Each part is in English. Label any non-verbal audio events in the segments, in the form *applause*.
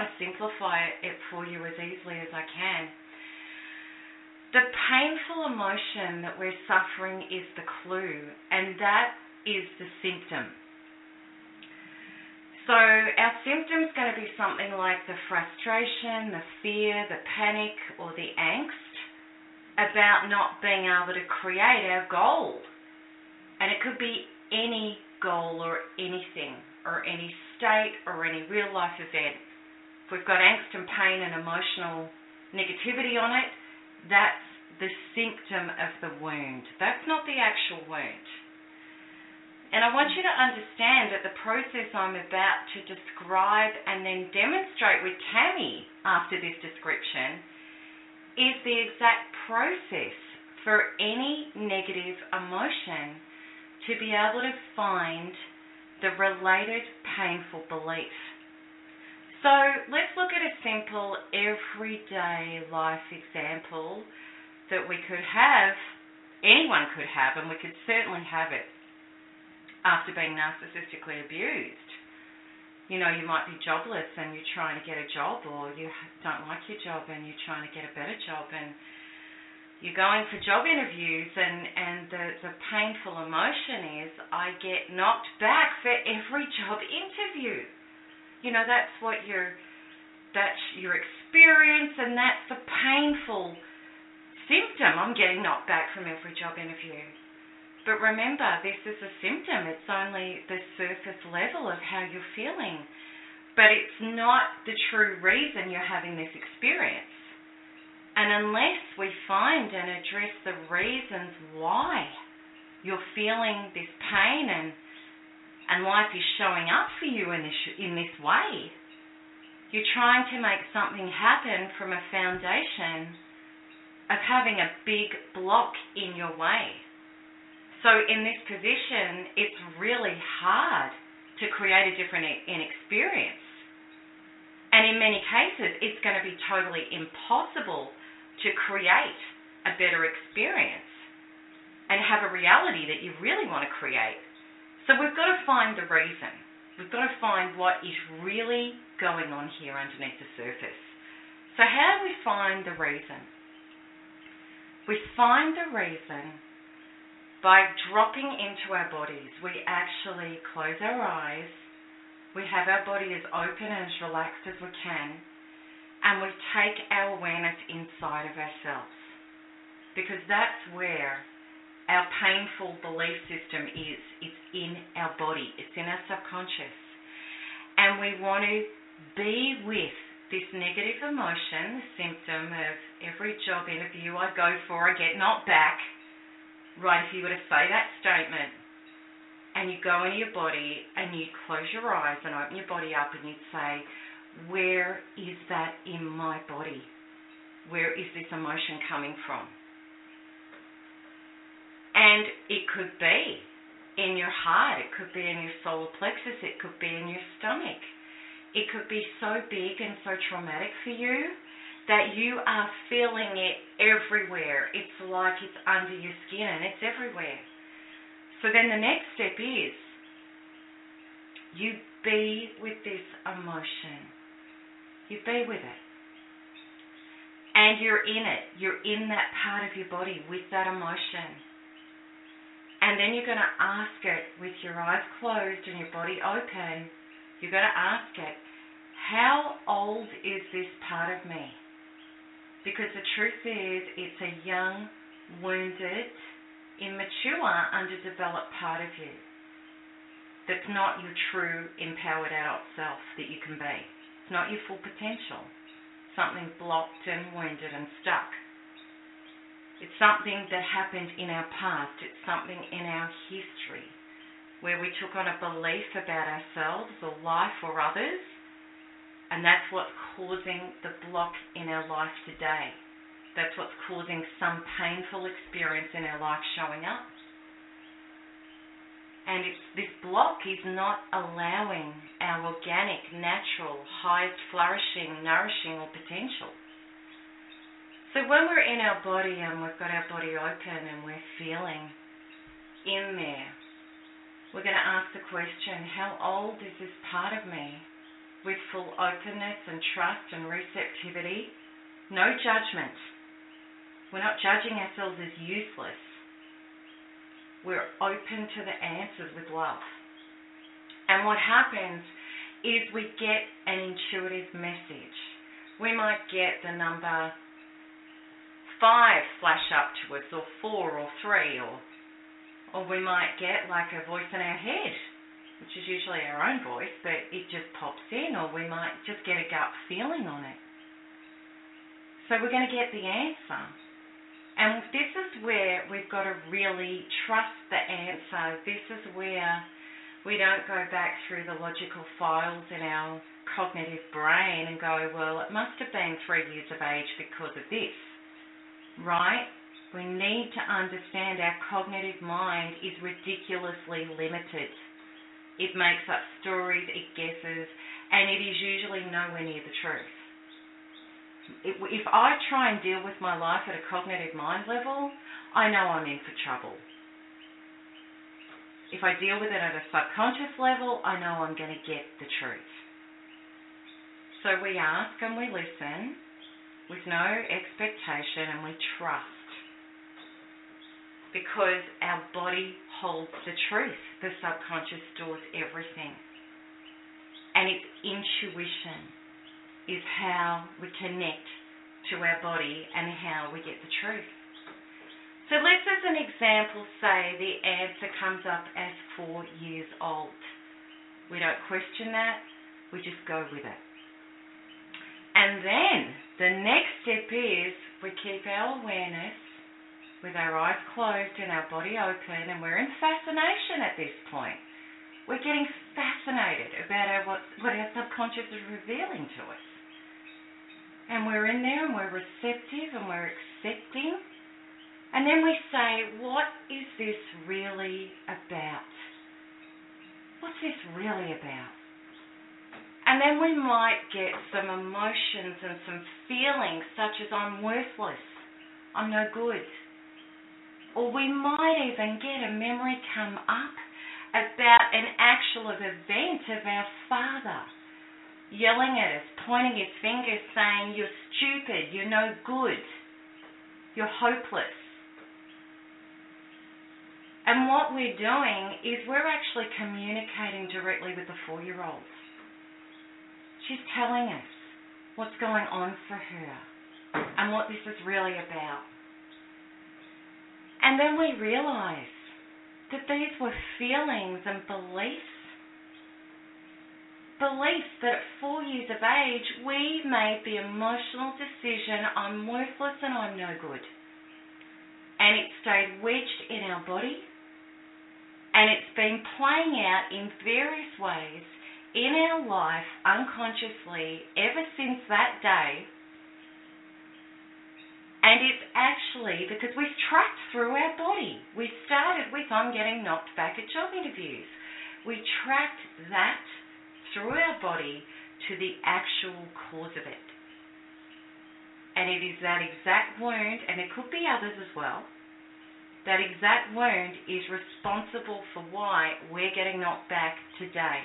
To simplify it for you as easily as I can. The painful emotion that we're suffering is the clue, and that is the symptom. So, our symptom is going to be something like the frustration, the fear, the panic, or the angst about not being able to create our goal. And it could be any goal or anything or any state or any real life event, we've got angst and pain and emotional negativity on it, that's the symptom of the wound. That's not the actual wound. And I want you to understand that the process I'm about to describe and then demonstrate with Tami after this description is the exact process for any negative emotion to be able to find the related painful belief. So let's look at a simple everyday life example that we could have, anyone could have, and we could certainly have it after being narcissistically abused. You know, you might be jobless and you're trying to get a job, or you don't like your job and you're trying to get a better job, and you're going for job interviews and, and the, the painful emotion is I get knocked back for every job interview. You know, that's what your that's your experience and that's the painful symptom. I'm getting knocked back from every job interview. But remember, this is a symptom. It's only the surface level of how you're feeling. But it's not the true reason you're having this experience. And unless we find and address the reasons why you're feeling this pain and and life is showing up for you in this in this way, you're trying to make something happen from a foundation of having a big block in your way. So in this position, it's really hard to create a different experience. And in many cases, it's going to be totally impossible to create a better experience and have a reality that you really want to create. So we've got to find the reason. We've got to find what is really going on here underneath the surface. So, how do we find the reason? We find the reason by dropping into our bodies. We actually close our eyes, we have our body as open and as relaxed as we can, and we take our awareness inside of ourselves. Because that's where our painful belief system is. It's in our body, it's in our subconscious. And we want to be with this negative emotion, the symptom of every job interview I go for, I get not back. Right, if you were to say that statement, and you go into your body and you close your eyes and open your body up and you'd say, where is that in my body? Where is this emotion coming from? And it could be in your heart, it could be in your solar plexus, it could be in your stomach. It could be so big and so traumatic for you that you are feeling it everywhere. It's like it's under your skin and it's everywhere. So then the next step is you be with this emotion you be with it. And you're in it. You're in that part of your body with that emotion. And then you're going to ask it with your eyes closed and your body open. You're going to ask it, how old is this part of me? Because the truth is, it's a young, wounded, immature, underdeveloped part of you that's not your true empowered adult self that you can be It's not your full potential. Something blocked and wounded and stuck. It's something that happened in our past. It's something in our history where we took on a belief about ourselves or life or others, and that's what's causing the block in our life today. That's what's causing some painful experience in our life showing up. And this block is not allowing our organic, natural, highest flourishing, nourishing, or potential. So when we're in our body and we've got our body open and we're feeling in there, we're going to ask the question how old is this part of me? With full openness and trust and receptivity, no judgment. We're not judging ourselves as useless. We're open to the answers with love. And what happens is we get an intuitive message. We might get the number five flash up to us, or four, or three, or or we might get like a voice in our head, which is usually our own voice, but it just pops in, or we might just get a gut feeling on it. So we're going to get the answer. And this is where we've got to really trust the answer. This is where we don't go back through the logical files in our cognitive brain and go, well, it must have been three years of age because of this. Right? We need to understand our cognitive mind is ridiculously limited. It makes up stories, it guesses, and it is usually nowhere near the truth. If I try and deal with my life at a cognitive mind level, I know I'm in for trouble. If I deal with it at a subconscious level, I know I'm going to get the truth. So we ask and we listen with no expectation and we trust because our body holds the truth. The subconscious stores everything. And its intuition is how we connect to our body and how we get the truth. So let's, as an example, say the answer comes up as four years old. We don't question that, we just go with it. And then the next step is we keep our awareness with our eyes closed and our body open, and we're in fascination at this point. We're getting fascinated about our, what, what our subconscious is revealing to us. And we're in there and we're receptive and we're accepting. And then we say, what is this really about? What's this really about? And then we might get some emotions and some feelings such as I'm worthless, I'm no good, or we might even get a memory come up about an actual event of our father yelling at us, pointing his finger, saying, You're stupid, you're no good, you're hopeless. And what we're doing is we're actually communicating directly with the four year old. She's telling us what's going on for her and what this is really about. And then we realize that these were feelings and beliefs. Beliefs that at four years of age we made the emotional decision I'm worthless and I'm no good. And it stayed wedged in our body and it's been playing out in various ways in our life unconsciously ever since that day and it's actually because we've tracked through our body. We started with I'm getting knocked back at job interviews. We tracked that through our body to the actual cause of it. And it is that exact wound, and it could be others as well, that exact wound is responsible for why we're getting knocked back today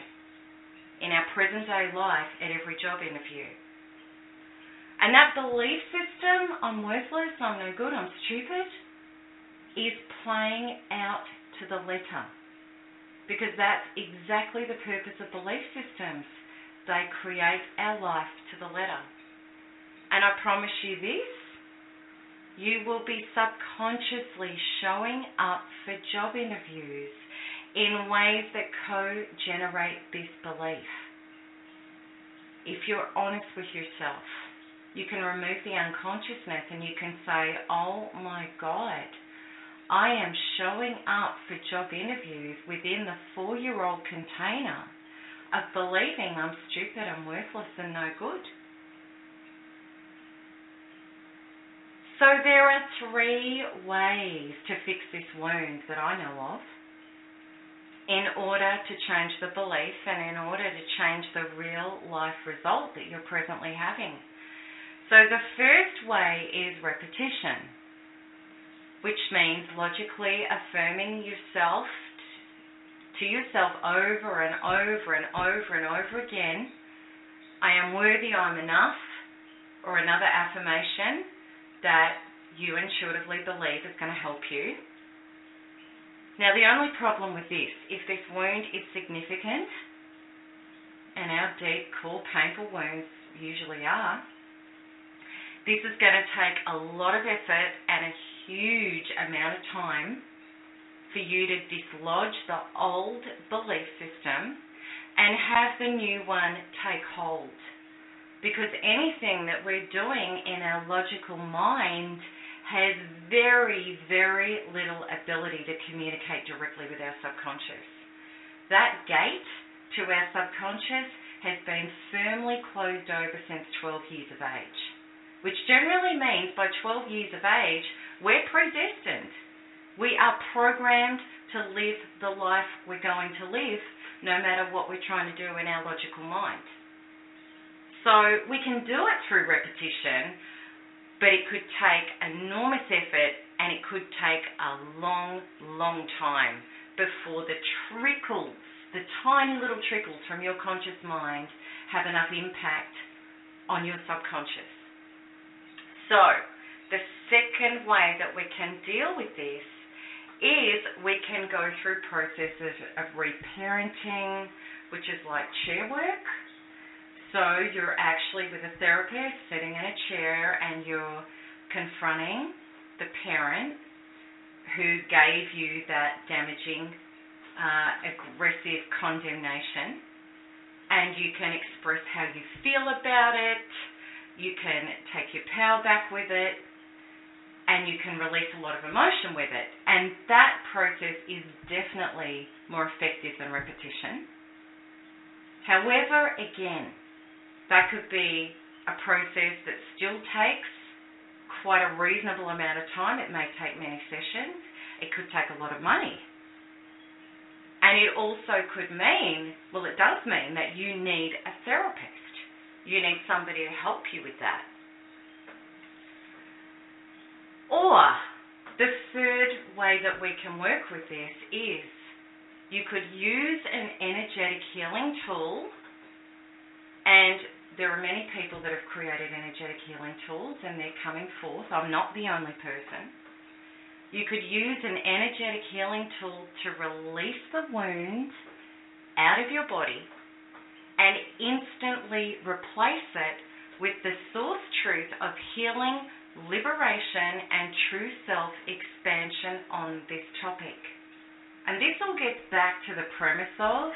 in our present day life at every job interview. And that belief system, I'm worthless, I'm no good, I'm stupid, is playing out to the letter. Because that's exactly the purpose of belief systems. They create our life to the letter. And I promise you this you will be subconsciously showing up for job interviews in ways that co generate this belief. If you're honest with yourself You can remove the unconsciousness and you can say, oh my God, I am showing up for job interviews within the four year old container of believing I'm stupid, I'm worthless, and no good. So there are three ways to fix this wound that I know of in order to change the belief and in order to change the real life result that you're presently having. So the first way is repetition which means logically affirming yourself to yourself over and over and over and over again I am worthy, I'm enough, or another affirmation that you intuitively believe is going to help you. Now, the only problem with this, if this wound is significant, and our deep, core, painful wounds usually are, this is going to take a lot of effort and a huge amount of time for you to dislodge the old belief system and have the new one take hold. Because anything that we're doing in our logical mind has very, very little ability to communicate directly with our subconscious. That gate to our subconscious has been firmly closed over since 12 years of age, which generally means by 12 years of age, we're predestined. We are programmed to live the life we're going to live, no matter what we're trying to do in our logical mind. So we can do it through repetition, but it could take enormous effort and it could take a long, long time before the trickles, the tiny little trickles from your conscious mind, have enough impact on your subconscious. So, the second way that we can deal with this is we can go through processes of reparenting, which is like chair work. So you're actually with a therapist sitting in a chair and you're confronting the parent who gave you that damaging, uh, aggressive condemnation. And you can express how you feel about it. You can take your power back with it and you can release a lot of emotion with it. And that process is definitely more effective than repetition. However, again, that could be a process that still takes quite a reasonable amount of time. It may take many sessions. It could take a lot of money. And it also could mean, well, it does mean that you need a therapist. You need somebody to help you with that. Or the third way that we can work with this is you could use an energetic healing tool, and there are many people that have created energetic healing tools and they're coming forth. I'm not the only person. You could use an energetic healing tool to release the wound out of your body and instantly replace it with the source truth of healing liberation and true self expansion on this topic. And this all gets back to the premise of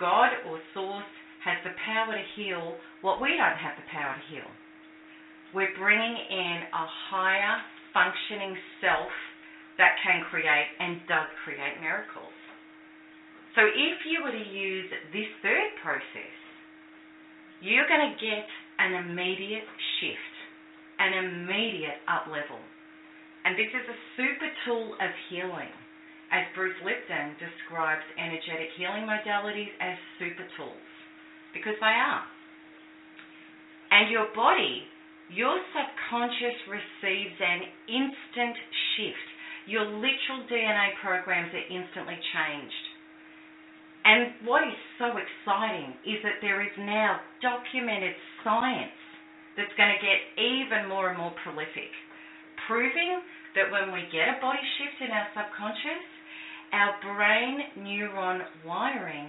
God or Source has the power to heal what we don't have the power to heal. We're bringing in a higher functioning self that can create and does create miracles. So if you were to use this third process, you're going to get an immediate shift an immediate up level. And this is a super tool of healing, as Bruce Lipton describes energetic healing modalities as super tools, because they are. And your body, your subconscious receives an instant shift. Your literal DNA programs are instantly changed. And what is so exciting is that there is now documented science that's going to get even more and more prolific, proving that when we get a body shift in our subconscious, our brain neuron wiring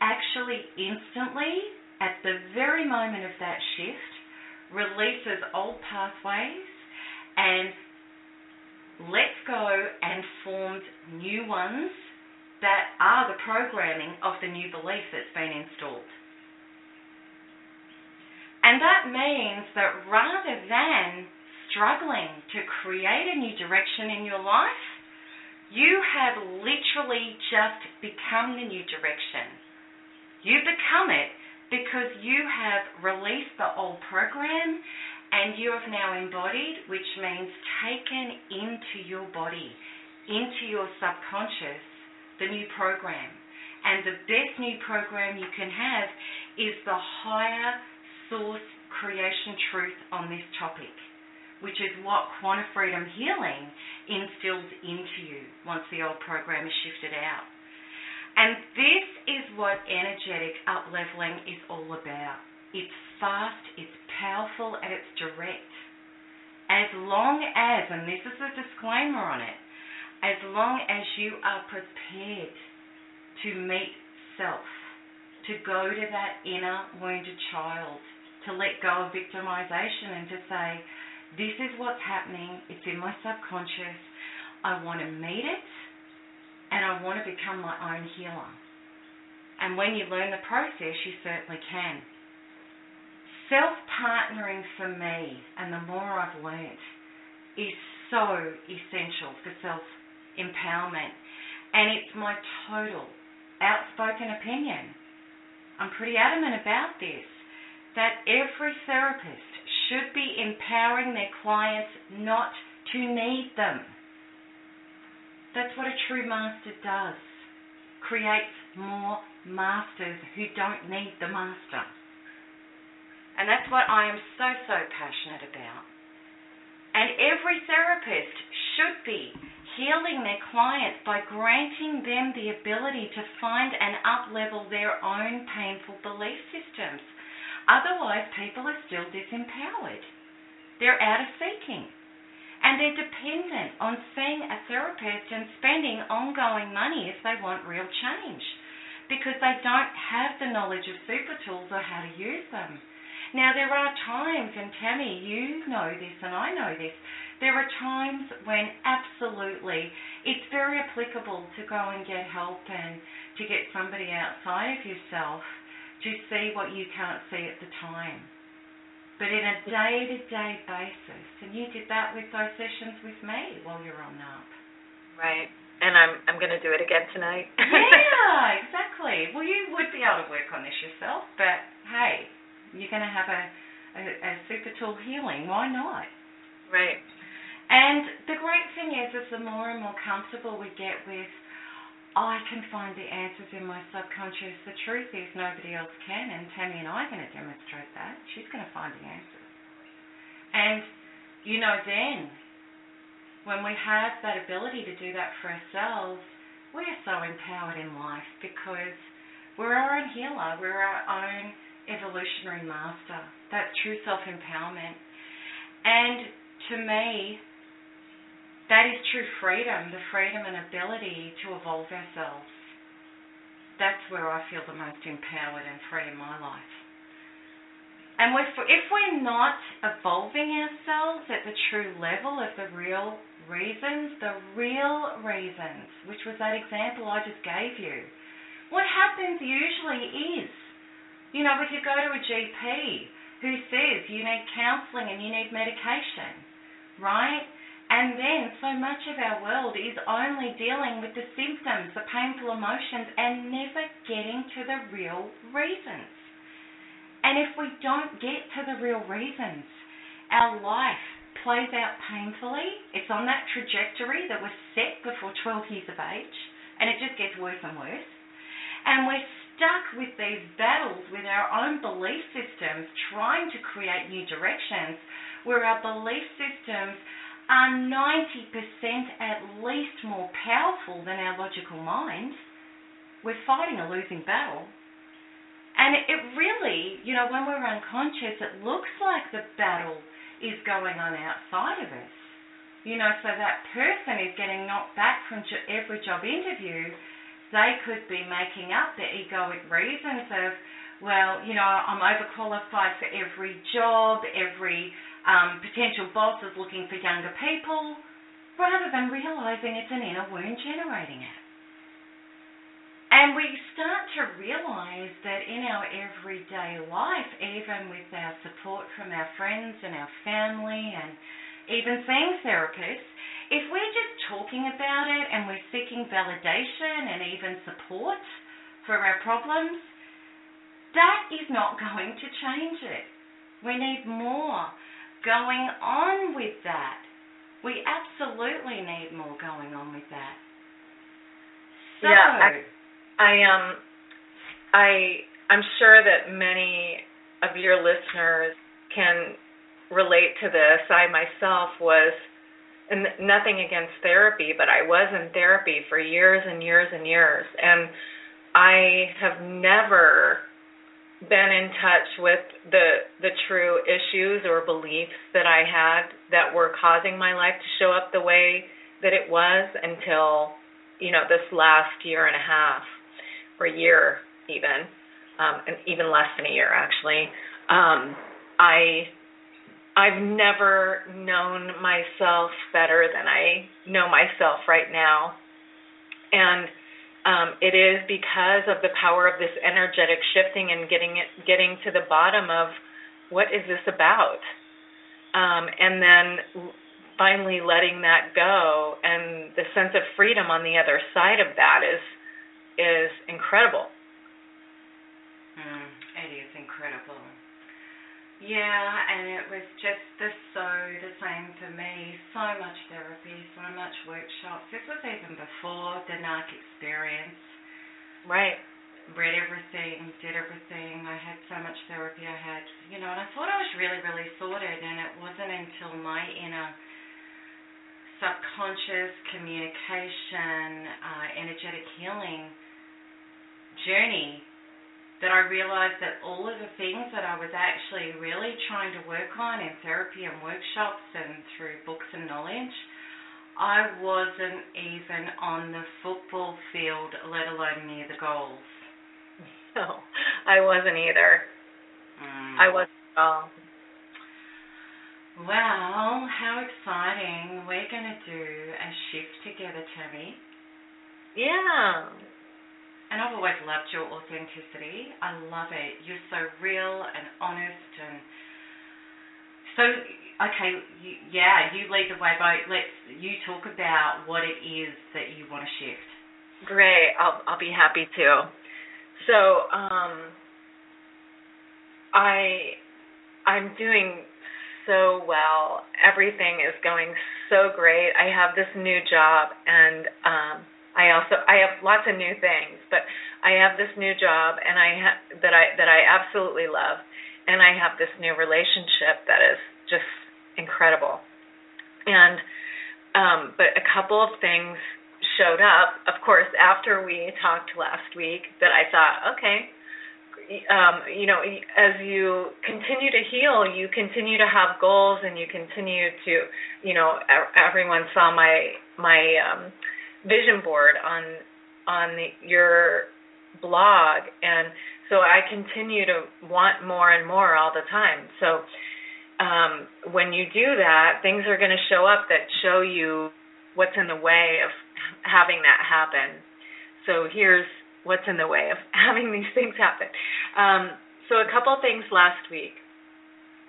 actually instantly, at the very moment of that shift, releases old pathways and lets go and forms new ones that are the programming of the new belief that's been installed. And that means that rather than struggling to create a new direction in your life, you have literally just become the new direction. You become it because you have released the old program and you have now embodied, which means taken into your body, into your subconscious, the new program. And the best new program you can have is the higher source creation truth on this topic, which is what Quanta Freedom healing instills into you once the old program is shifted out. And this is what energetic upleveling is all about. It's fast, it's powerful, and it's direct. As long as, and this is a disclaimer on it, as long as you are prepared to meet self, to go to that inner wounded child, to let go of victimization and to say, this is what's happening, it's in my subconscious, I want to meet it, and I want to become my own healer. And when you learn the process, you certainly can. Self partnering for me, and the more I've learnt, is so essential for self empowerment. And it's my total outspoken opinion. I'm pretty adamant about this that every therapist should be empowering their clients not to need them. That's what a true master does. Creates more masters who don't need the master. And that's what I am so, so passionate about. And every therapist should be healing their clients by granting them the ability to find and uplevel their own painful belief systems. Otherwise, people are still disempowered. They're out of seeking and they're dependent on seeing a therapist and spending ongoing money if they want real change because they don't have the knowledge of super tools or how to use them. Now, there are times, and Tami, you know this and I know this, there are times when absolutely it's very applicable to go and get help and to get somebody outside of yourself to see what you can't see at the time but in a day-to-day basis. And you did that with those sessions with me while you're on NARP. Right. And I'm I'm going to do it again tonight. yeah, *laughs* exactly. Well, you would be able to work on this yourself, but hey, you're going to have a, a, a super tool healing. Why not? Right. And the great thing is, is the more and more comfortable we get with I can find the answers in my subconscious. The truth is, nobody else can, and Tami and I are going to demonstrate that. She's going to find the answers. And, you know, then, when we have that ability to do that for ourselves, we are so empowered in life because we're our own healer, we're our own evolutionary master. That's true self empowerment. And to me, that is true freedom, the freedom and ability to evolve ourselves. That's where I feel the most empowered and free in my life. And if we're not evolving ourselves at the true level of the real reasons, the real reasons, which was that example I just gave you, what happens usually is, you know, we could go to a GP who says you need counselling and you need medication, right? And then so much of our world is only dealing with the symptoms, the painful emotions, and never getting to the real reasons. And if we don't get to the real reasons, our life plays out painfully. It's on that trajectory that was set before 12 years of age, and it just gets worse and worse. And we're stuck with these battles with our own belief systems, trying to create new directions, where our belief systems are 90% at least more powerful than our logical mind, we're fighting a losing battle. And it really, you know, when we're unconscious, it looks like the battle is going on outside of us. You know, so that person is getting knocked back from every job interview. They could be making up their egoic reasons of, well, you know, I'm overqualified for every job, every um, potential boss is looking for younger people, rather than realizing it's an inner wound generating it. And we start to realize that in our everyday life, even with our support from our friends and our family and even seeing therapists, if we're just talking about it and we're seeking validation and even support for our problems, that is not *laughs* going to change it. We need more going on with that. We absolutely need more going on with that. So, Yeah, I- I um I I'm sure that many of your listeners can relate to this. I myself was and nothing against therapy, but I was in therapy for years and years and years and I have never been in touch with the the true issues or beliefs that I had that were causing my life to show up the way that it was until you know this last year and a half or year even um and even less than a year actually. Um I I've never known myself better than I know myself right now. And um, it is because of the power of this energetic shifting and getting it getting to the bottom of what is this about? Um, and then finally letting that go and the sense of freedom on the other side of that is is incredible Mm, it is incredible. Yeah, and it was just the so the same for me. So much therapy, so much workshops. This was even before the NARC experience. right Read everything, did everything. I had so much therapy. I had, you know, and I thought I was really, really sorted. And it wasn't until my inner subconscious communication, uh, energetic healing journey that I realized that all of the things that I was actually really trying to work on in therapy and workshops and through books and knowledge, I wasn't even on the football field, let alone near the goals. *laughs* no I wasn't either Mm. I wasn't at all Well, how exciting. We're going to do a shift together, Tami. yeah And I've always loved your authenticity. I love it. You're so real and honest and so okay, you, yeah, you lead the way by let's you talk about what it is that you want to shift. Great. I'll I'll be happy to. So, um I I'm doing so well. Everything is going so great. I have this new job and um I also I have lots of new things, but I have this new job and I ha- that I that I absolutely love and I have this new relationship that is just incredible. And um but a couple of things showed up, of course, after we talked last week, that I thought, okay, um, you know, as you continue to heal, you continue to have goals, and you continue to, you know, everyone saw my my um, vision board on on the, your blog, and so I continue to want more and more all the time. So um, when you do that, things are going to show up that show you what's in the way of having that happen. So here's what's in the way of *laughs* having these things happen. Um, so a couple things last week.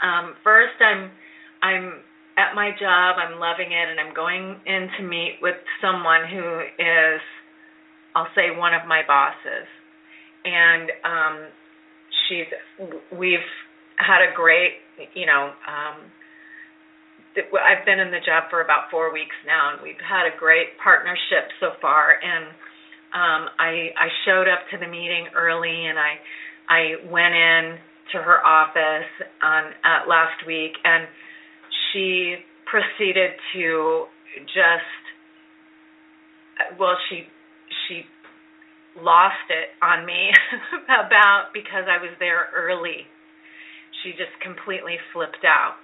Um, first, I'm I'm at my job. I'm loving it, and I'm going in to meet with someone who is, I'll say, one of my bosses, and um, she's we've had a great, you know. Um, I've been in the job for about four weeks now, and we've had a great partnership so far. And um, I I showed up to the meeting early, and I I went in to her office on uh, last week, and she proceeded to just well she she lost it on me *laughs* about because I was there early. She just completely flipped out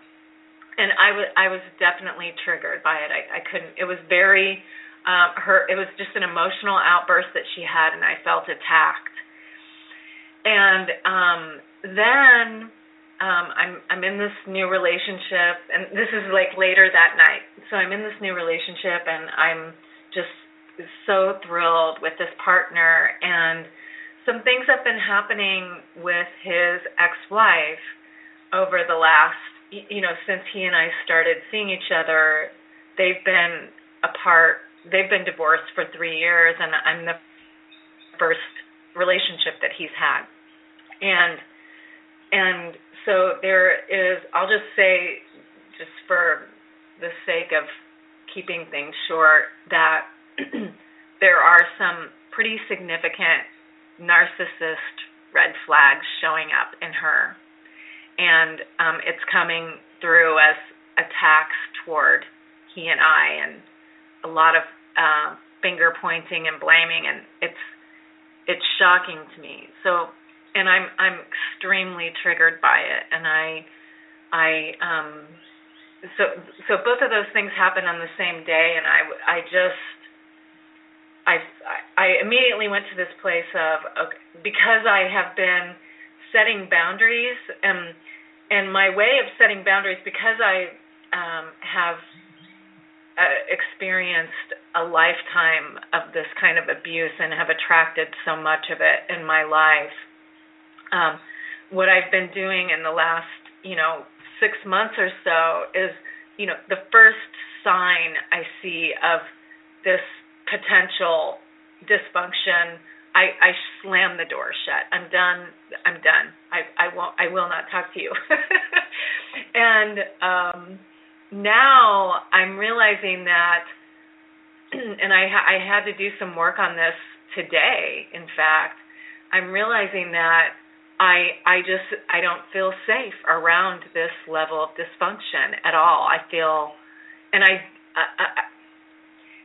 and I was I was definitely triggered by it. I, I couldn't. It was very um, her. It was just an emotional outburst that she had, and I felt attacked. And um, then um, I'm I'm in this new relationship, and this is like later that night. So I'm in this new relationship, and I'm just so thrilled with this partner. And some things have been happening with his ex-wife over the last you know since he and I started seeing each other they've been apart. They've been divorced for 3 years and I'm the first relationship that he's had. And and so there is I'll just say just for the sake of keeping things short that *clears throat* there are some pretty significant narcissist red flags showing up in her. And um it's coming through as attacks toward he and I and a lot of uh, finger pointing and blaming and it's it's shocking to me. So and I'm I'm extremely triggered by it and I I um so so both of those things happen on the same day and I I just I I immediately went to this place of okay, because I have been setting boundaries and and my way of setting boundaries because I um have uh, experienced a lifetime of this kind of abuse and have attracted so much of it in my life um what I've been doing in the last you know six months or so is, you know, the first sign I see of this potential dysfunction, I, I slam the door shut. I'm done. I'm done. I, I won't. I will not talk to you. *laughs* and um, now I'm realizing that, *clears throat* and I, I had to do some work on this today. In fact, I'm realizing that I I just I don't feel safe around this level of dysfunction at all. I feel and I, I, I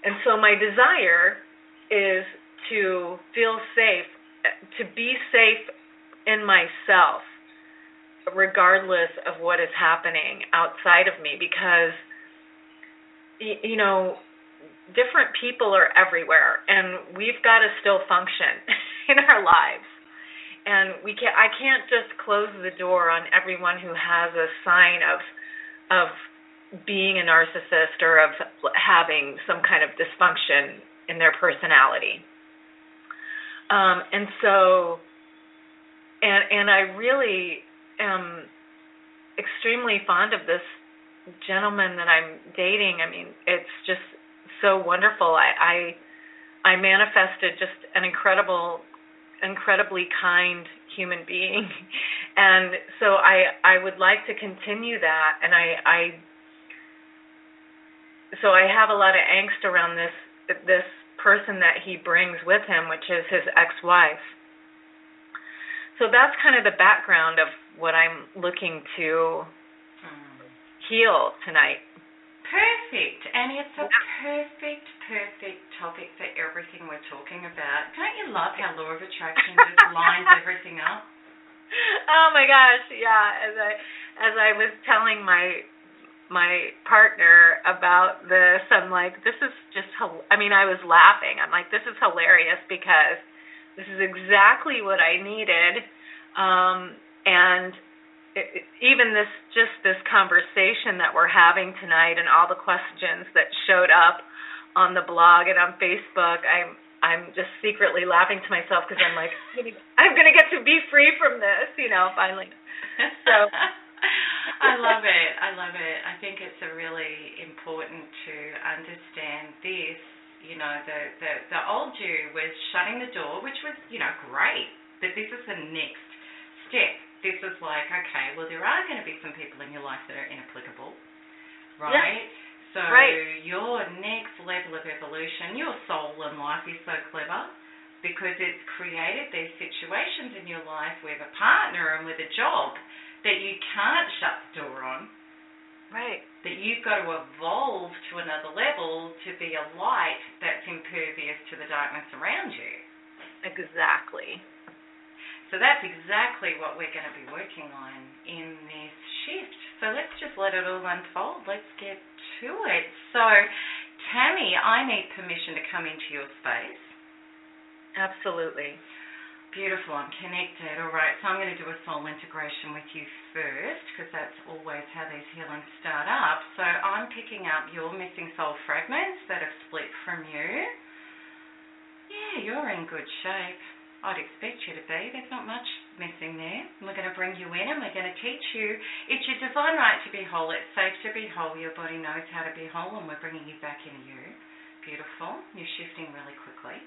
and so my desire is to feel safe to be safe in myself regardless of what is happening outside of me because you know different people are everywhere and we've got to still function *laughs* in our lives and we can I can't just close the door on everyone who has a sign of of being a narcissist or of having some kind of dysfunction in their personality. Um, and so and and I really am extremely fond of this gentleman that I'm dating. I mean, it's just so wonderful. I I, I manifested just an incredible incredibly kind human being. *laughs* And so i i would like to continue that and i i so i have a lot of angst around this this person that he brings with him which is his ex-wife. So that's kind of the background of what i'm looking to mm. heal tonight Perfect. And it's a perfect, perfect topic for everything we're talking about. Don't you love how law of attraction just *laughs* lines everything up? Oh my gosh, yeah. As I as I was telling my my partner about this, I'm like, this is just I mean, I was laughing. I'm like, this is hilarious because this is exactly what I needed. Um and it, even this just this conversation that we're having tonight and all the questions that showed up on the blog and on Facebook, I'm I'm just secretly laughing to myself because I'm like I'm going to get to be free from this, you know, finally. So *laughs* I love it. I love it. I think it's a really important to understand this. You know, the the the old you was shutting the door, which was you know great, but this is the next step this is like, okay, well, there are going to be some people in your life that are inapplicable, right? So right. your next level of evolution, your soul in life is so clever because it's created these situations in your life with a partner and with a job that you can't shut the door on. Right. That you've got to evolve to another level to be a light that's impervious to the darkness around you. Exactly. So that's exactly what we're going to be working on in this shift. So let's just let it all unfold. Let's get to it. So, Tami, I need permission to come into your space. Absolutely. Beautiful. I'm connected. All right. So I'm going to do a soul integration with you first because that's always how these healings start up. So I'm picking up your missing soul fragments that have split from you. Yeah, you're in good shape. I'd expect you to be. There's not much missing there. We're going to bring you in and we're going to teach you. It's your divine right to be whole. It's safe to be whole. Your body knows how to be whole and we're bringing you back into you. Beautiful. You're shifting really quickly.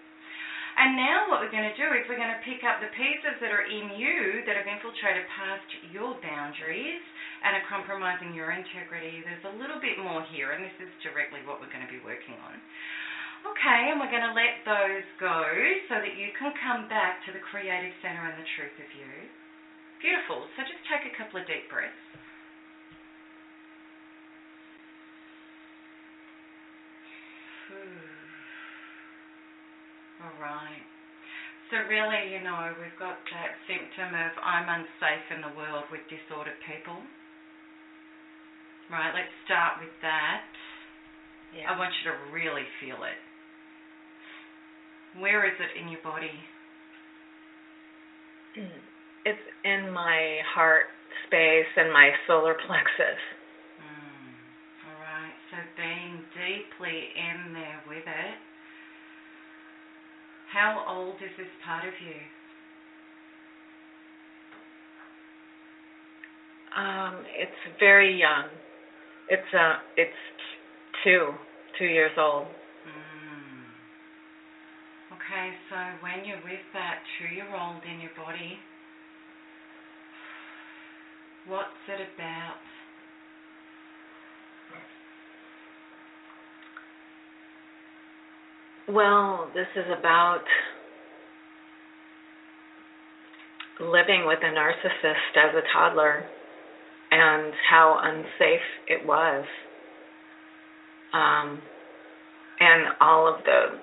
And now what we're going to do is we're going to pick up the pieces that are in you that have infiltrated past your boundaries and are compromising your integrity. There's a little bit more here, and this is directly what we're going to be working on. Okay, and we're going to let those go so that you can come back to the creative center and the truth of you. Beautiful. So just take a couple of deep breaths. All right. So really, you know, we've got that symptom of I'm unsafe in the world with disordered people. Right, let's start with that. Yeah. I want you to really feel it. Where is it in your body? It's in my heart space and my solar plexus. Mm. All right. So being deeply in there with it. How old is this part of you? Um, it's very young. It's uh, it's two, two years old. Okay, so when you're with that two-year-old in your body, what's it about? Well, this is about living with a narcissist as a toddler and how unsafe it was. Um, and all of the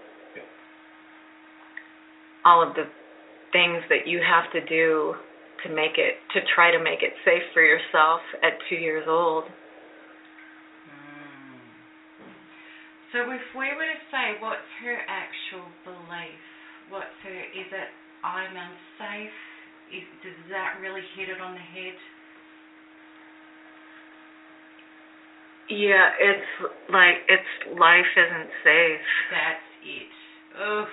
all of the things that you have to do to make it to try to make it safe for yourself at 2 years old. Mm. So if we were to say, what's her actual belief? What's her? Is it I'm unsafe? Is, does that really hit it on the head? Yeah, it's like it's life isn't safe. That's it. Oof.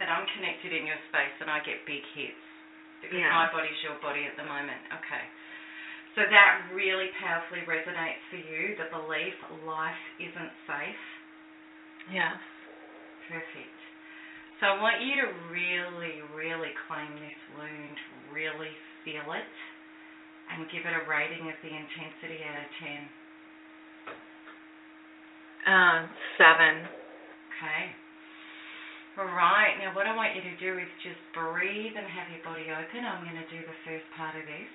That I'm connected in your space and I get big hits because Yeah. my body's your body at the moment. Okay. So that really powerfully resonates for you, the belief life isn't safe. Yes. Perfect. So I want you to really, really claim this wound, really feel it, and give it a rating of the intensity out of 10. Uh, seven. Okay. Right. Now, what I want you to do is just breathe and have your body open. I'm going to do the first part of this.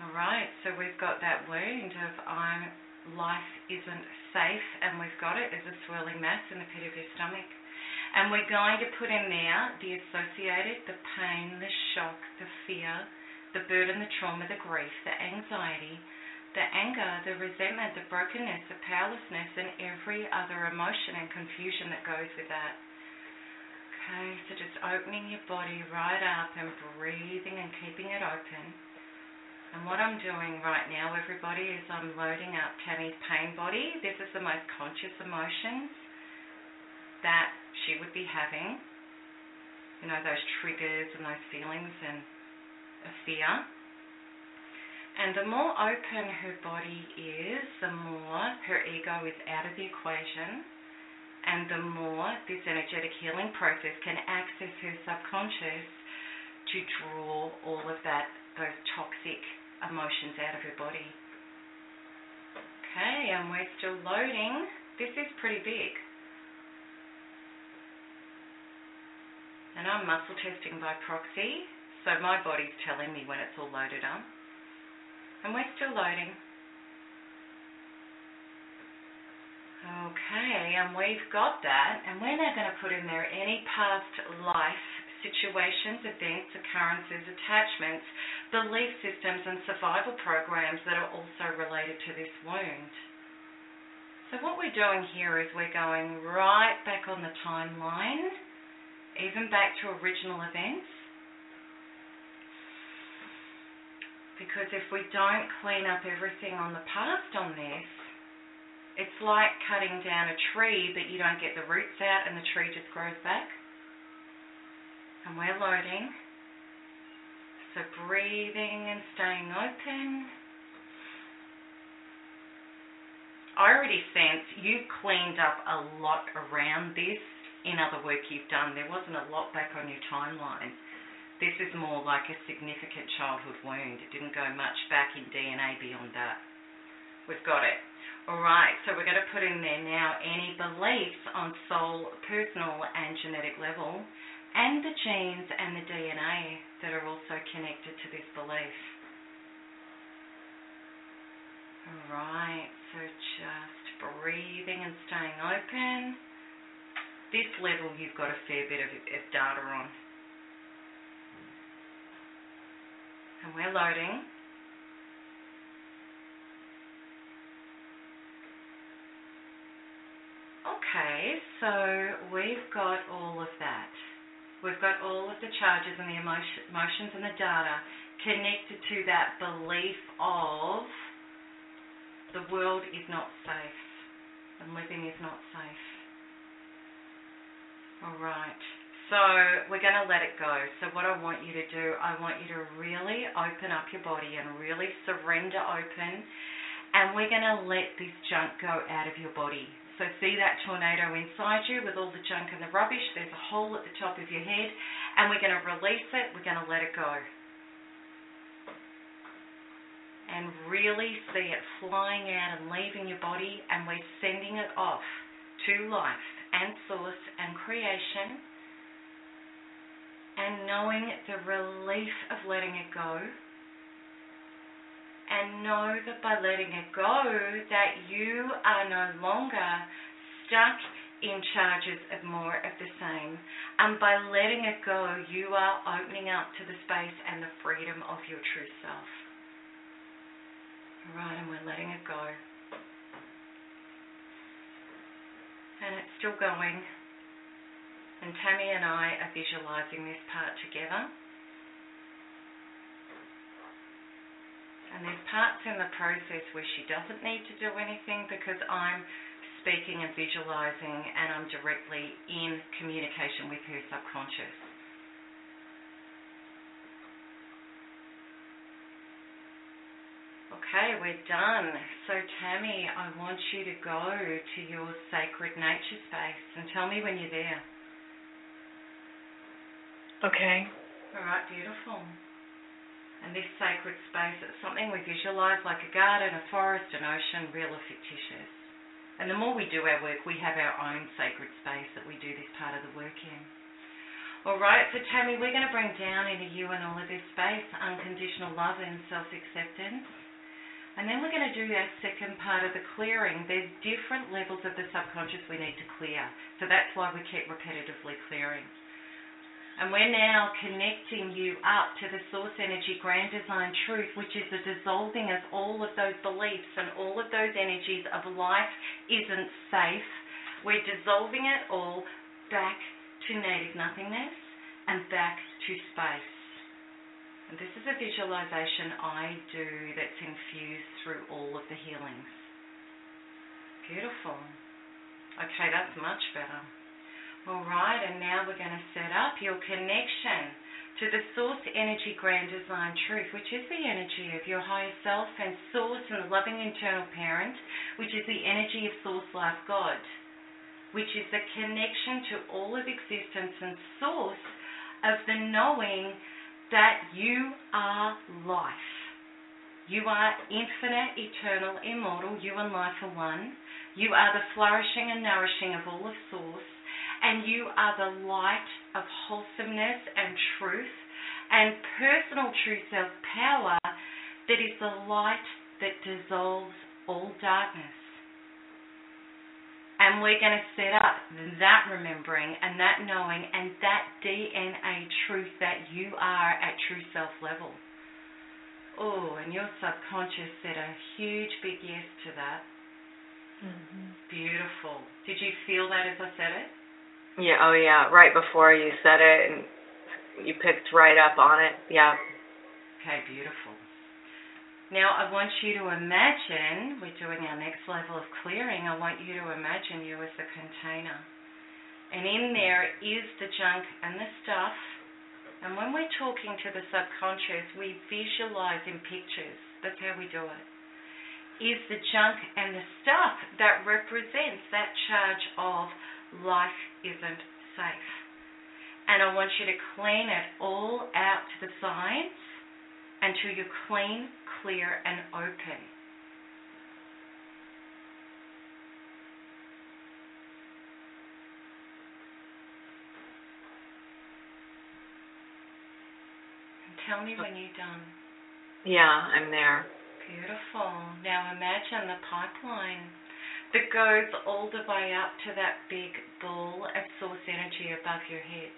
All right. So we've got that wound of I'm life isn't safe, and we've got it as a swirling mass in the pit of your stomach. And we're going to put in there the associated, the pain, the shock, the fear, the burden, the trauma, the grief, the anxiety, the anger, the resentment, the brokenness, the powerlessness, and every other emotion and confusion that goes with that. Okay, so just opening your body right up and breathing and keeping it open. And what I'm doing right now, everybody, is I'm loading up Tami's pain body. This is the most conscious emotions that she would be having. You know, those triggers and those feelings and fear. And the more open her body is, the more her ego is out of the equation, and the more this energetic healing process can access her subconscious to draw all of that, those toxic emotions out of her body. Okay, and we're still loading. This is pretty big. And I'm muscle testing by proxy, so my body's telling me when it's all loaded up. And we're still loading. Okay, and we've got that, and we're now going to put in there any past life situations, events, occurrences, attachments, belief systems, and survival programs that are also related to this wound. So, what we're doing here is we're going right back on the timeline, even back to original events. Because if we don't clean up everything on the past on this, it's like cutting down a tree, but you don't get the roots out and the tree just grows back. And we're loading. So breathing and staying open. I already sense you've cleaned up a lot around this in other work you've done. There wasn't a lot back on your timeline. This is more like a significant childhood wound. It didn't go much back in DNA beyond that. We've got it. All right, so we're going to put in there now any beliefs on soul, personal, and genetic level, and the genes and the DNA that are also connected to this belief. All right, so just breathing and staying open. This level you've got a fair bit of, of data on. And we're loading. Okay, so we've got all of that. We've got all of the charges and the emotion, emotions and the data connected to that belief of the world is not safe and living is not safe. All right. So we're going to let it go. So what I want you to do, I want you to really open up your body and really surrender open. And we're going to let this junk go out of your body. So see that tornado inside you with all the junk and the rubbish. There's a hole at the top of your head. And we're going to release it. We're going to let it go and really see it flying out and leaving your body, and we're sending it off to life and source and creation, and knowing the relief of letting it go. And know that by letting it go, that you are no longer stuck in charges of more of the same. And by letting it go, you are opening up to the space and the freedom of your true self. Right, and we're letting it go. And it's still going. And Tami and I are visualizing this part together. And there's parts in the process where she doesn't need to do anything because I'm speaking and visualizing and I'm directly in communication with her subconscious. Okay, we're done. So, Tami, I want you to go to your sacred nature space and tell me when you're there. Okay. All right, beautiful. And this sacred space, it's something we visualize like a garden, a forest, an ocean, real or fictitious. And the more we do our work, we have our own sacred space that we do this part of the work in. All right, so Tami, we're going to bring down into you and all of this space unconditional love and self acceptance. And then we're going to do our second part of the clearing. There's different levels of the subconscious we need to clear. So that's why we keep repetitively clearing. And we're now connecting you up to the source energy grand design truth, which is the dissolving of all of those beliefs and all of those energies of life isn't safe. We're dissolving it all back to native nothingness and back to space. And this is a visualization I do that's infused through all of the healings. Beautiful. Okay, that's much better. All right, and now we're going to set up your connection to the source energy grand design truth, which is the energy of your higher self and source and the loving internal parent, which is the energy of source life God, which is the connection to all of existence and source of the knowing that you are life. You are infinite, eternal, immortal. You and life are one. You are the flourishing and nourishing of all of Source. And you are the light of wholesomeness and truth and personal true self power that is the light that dissolves all darkness. And we're going to set up that remembering and that knowing and that DNA truth that you are at true self level. Oh, and your subconscious said a huge big yes to that. Mm-hmm. Beautiful. Did you feel that as I said it? Yeah, oh yeah, right before you said it and you picked right up on it. Yeah. Okay, beautiful. Now, I want you to imagine, we're doing our next level of clearing, I want you to imagine you as the container. And in there is the junk and the stuff And when we're talking to the subconscious, we visualize in pictures. That's how we do it. Is the junk and the stuff that represents that charge of life isn't safe. And I want you to clean it all out to the sides until you're clean, clear, and open. Tell me when you're done. Yeah, I'm there. Beautiful. Now imagine the pipeline that goes all the way up to that big ball of source energy above your head.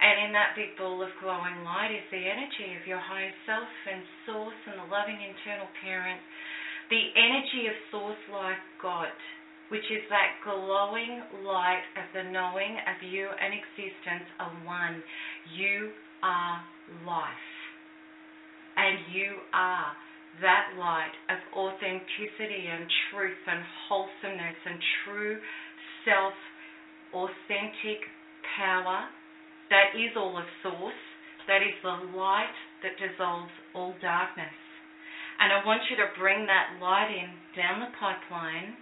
And in that big ball of glowing light is the energy of your higher self and source and the loving internal parent. The energy of source life God, which is that glowing light of the knowing of you and existence are one. You are life. And you are that light of authenticity and truth and wholesomeness and true self authentic power that is all of source, that is the light that dissolves all darkness. And I want you to bring that light in down the pipeline,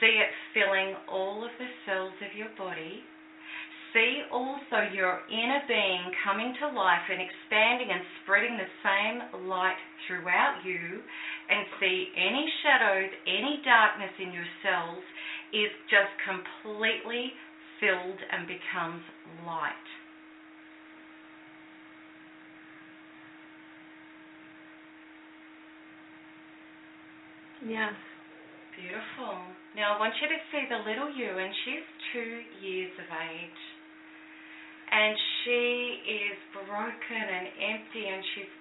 see it filling all of the cells of your body see also your inner being coming to life and expanding and spreading the same light throughout you, and see any shadows, any darkness in your cells is just completely filled and becomes light. Yes. Beautiful. Now I want you to see the little you, and she's two years of age and she is broken and empty and she's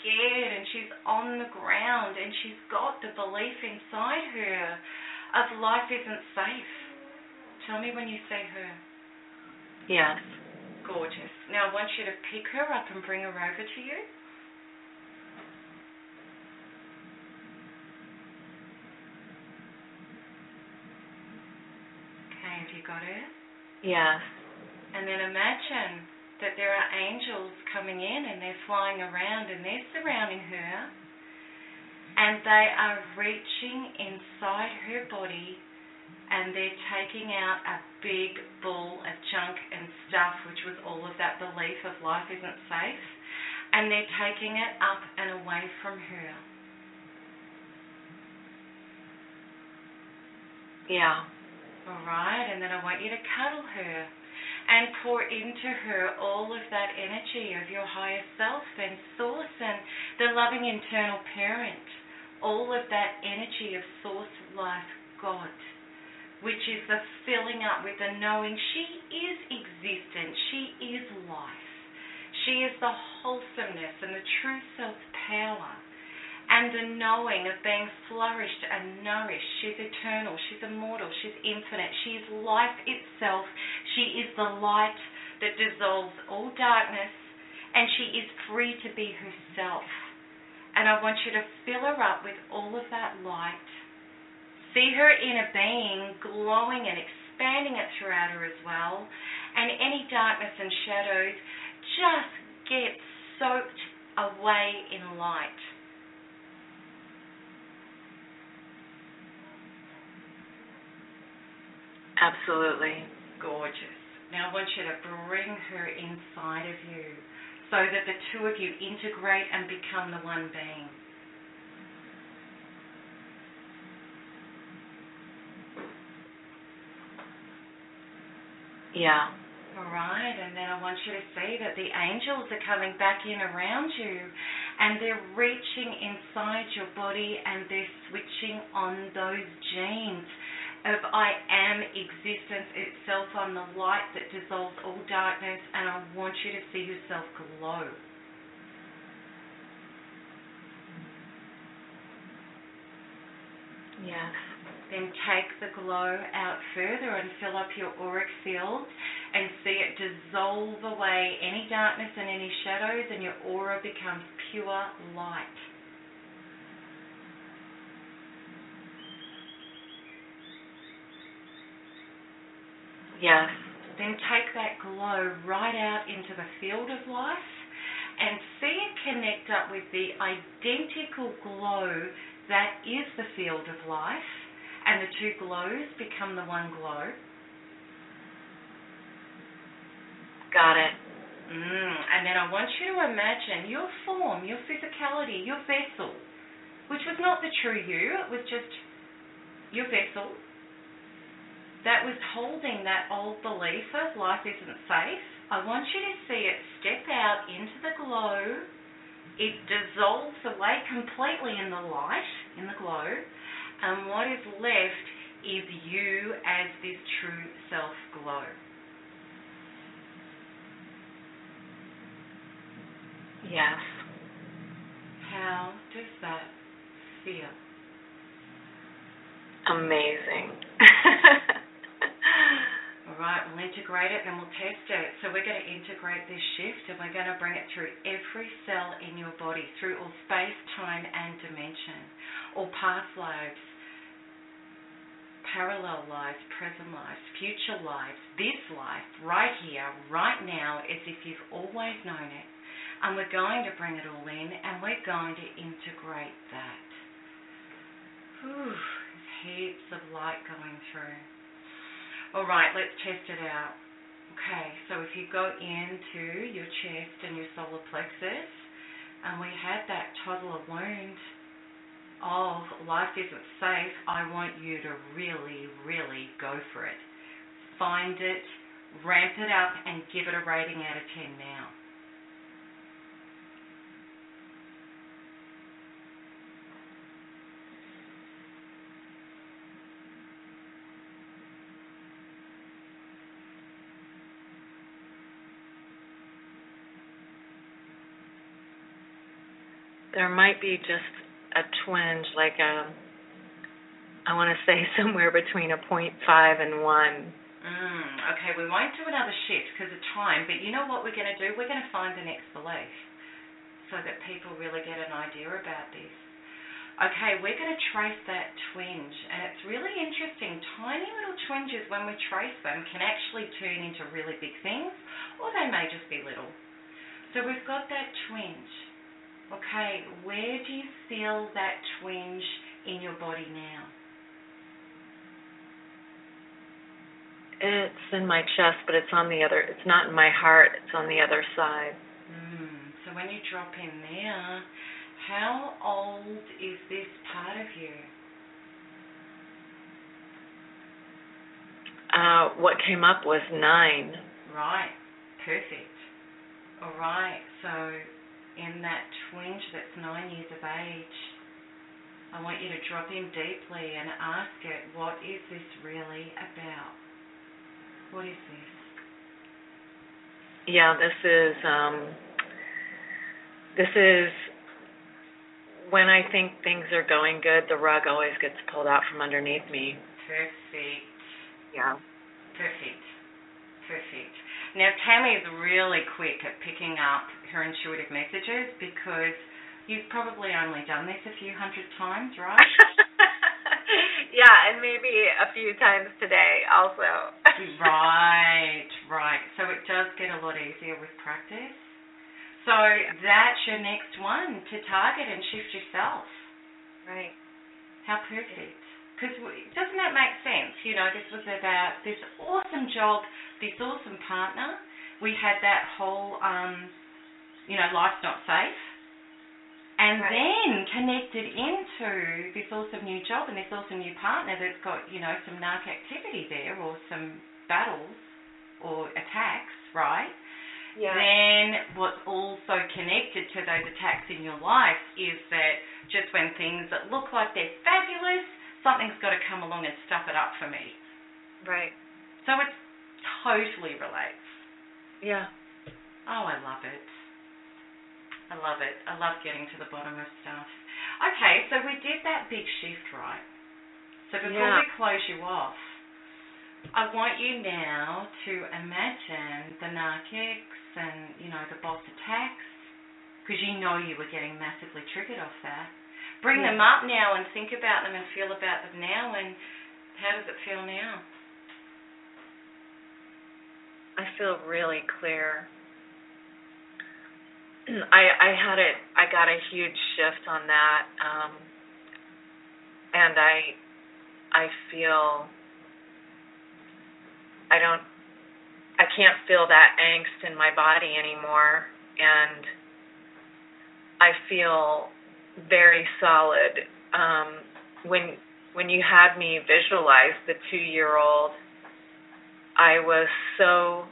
scared and she's on the ground and she's got the belief inside her of life isn't safe. Tell me when you see her. Yes. Gorgeous. Now I want you to pick her up and bring her over to you. Okay, have you got her? Yes. And then imagine that there are angels coming in and they're flying around and they're surrounding her and they are reaching inside her body and they're taking out a big ball of junk and stuff, which was all of that belief of life isn't safe, and they're taking it up and away from her. Yeah. All right, and then I want you to cuddle her and pour into her all of that energy of your higher self and source and the loving internal parent, all of that energy of source life God, which is the filling up with the knowing she is existent, she is life, she is the wholesomeness and the true self power and the knowing of being flourished and nourished. She's eternal, she's immortal, she's infinite, she is life itself. She is the light that dissolves all darkness, and she is free to be herself. And I want you to fill her up with all of that light. See her inner being glowing and expanding it throughout her as well. And any darkness and shadows just get soaked away in light. Absolutely. Gorgeous. Now I want you to bring her inside of you so that the two of you integrate and become the one being. Yeah. All right, and then I want you to see that the angels are coming back in around you and they're reaching inside your body and they're switching on those genes of I am existence itself. I'm the light that dissolves all darkness, and I want you to see yourself glow. Yes. Then take the glow out further and fill up your auric field and see it dissolve away any darkness and any shadows, and your aura becomes pure light. Yes. then take that glow right out into the field of life and see it connect up with the identical glow that is the field of life, and the two glows become the one glow. Got it. Mm, and then I want you to imagine your form, your physicality, your vessel, which was not the true you, it was just your vessel that was holding that old belief of life isn't safe. I want you to see it step out into the glow. It dissolves away completely in the light, in the glow, and what is left is you as this true self glow. Yes. How does that feel? Amazing. *laughs* All right, we'll integrate it and we'll test it. So we're going to integrate this shift and we're going to bring it through every cell in your body, through all space, time, and dimension, all past lives, parallel lives, present lives, future lives, this life, right here, right now, as if you've always known it. And we're going to bring it all in and we're going to integrate that. Whew, there's heaps of light going through. All right, let's test it out. Okay, so if you go into your chest and your solar plexus, and we had that toddler wound of life isn't safe, I want you to really, really go for it. Find it, ramp it up, and give it a rating out of 10 now. There might be just a twinge, like a, I want to *laughs* say somewhere between a point five and one. Mm, okay, we won't do another shift because of time, but you know what we're going to do? We're going to find the next belief so that people really get an idea about this. Okay, we're going to trace that twinge, and it's really interesting. Tiny little twinges, when we trace them, can actually turn into really big things, or they may just be little. So we've got that twinge. Okay, where do you feel that twinge in your body now? It's in my chest, but it's on the other. It's not in my heart. It's on the other side. Mm, so when you drop in there, how old is this part of you? Uh, what came up was nine. Right, perfect. All right, so in that twinge that's nine years of age, I want you to drop in deeply and ask it, what is this really about? What is this? Yeah, this is um this is when I think things are going good, the rug always gets pulled out from underneath me. Perfect. Yeah. Perfect. Perfect. Now, Tami is really quick at picking up her intuitive messages because you've probably only done this a few hundred times, right? *laughs* yeah, and maybe a few times today also. *laughs* right, right. So it does get a lot easier with practice. So that's your next one to target and shift yourself. Right. How perfect. Because doesn't that make sense? You know, this was about this awesome job, this awesome partner. We had that whole, um, you know, life's not safe. And right. then connected into this awesome new job and this awesome new partner that's got, you know, some narc activity there or some battles or attacks, right? Yeah. Then what's also connected to those attacks in your life is that just when things that look like they're fabulous, something's got to come along and stuff it up for me. Right. So it totally relates. Yeah. Oh, I love it. I love it. I love getting to the bottom of stuff. Okay, so we did that big shift, right? So before yeah. we close you off, I want you now to imagine the narcissics and, you know, the boss attacks, because you know you were getting massively triggered off that. Bring yeah. them up now and think about them and feel about them now. And how does it feel now? I feel really clear. I I had it I got a huge shift on that um and I I feel I don't I can't feel that angst in my body anymore and I feel very solid. Um when when you had me visualize the 2-year-old I was so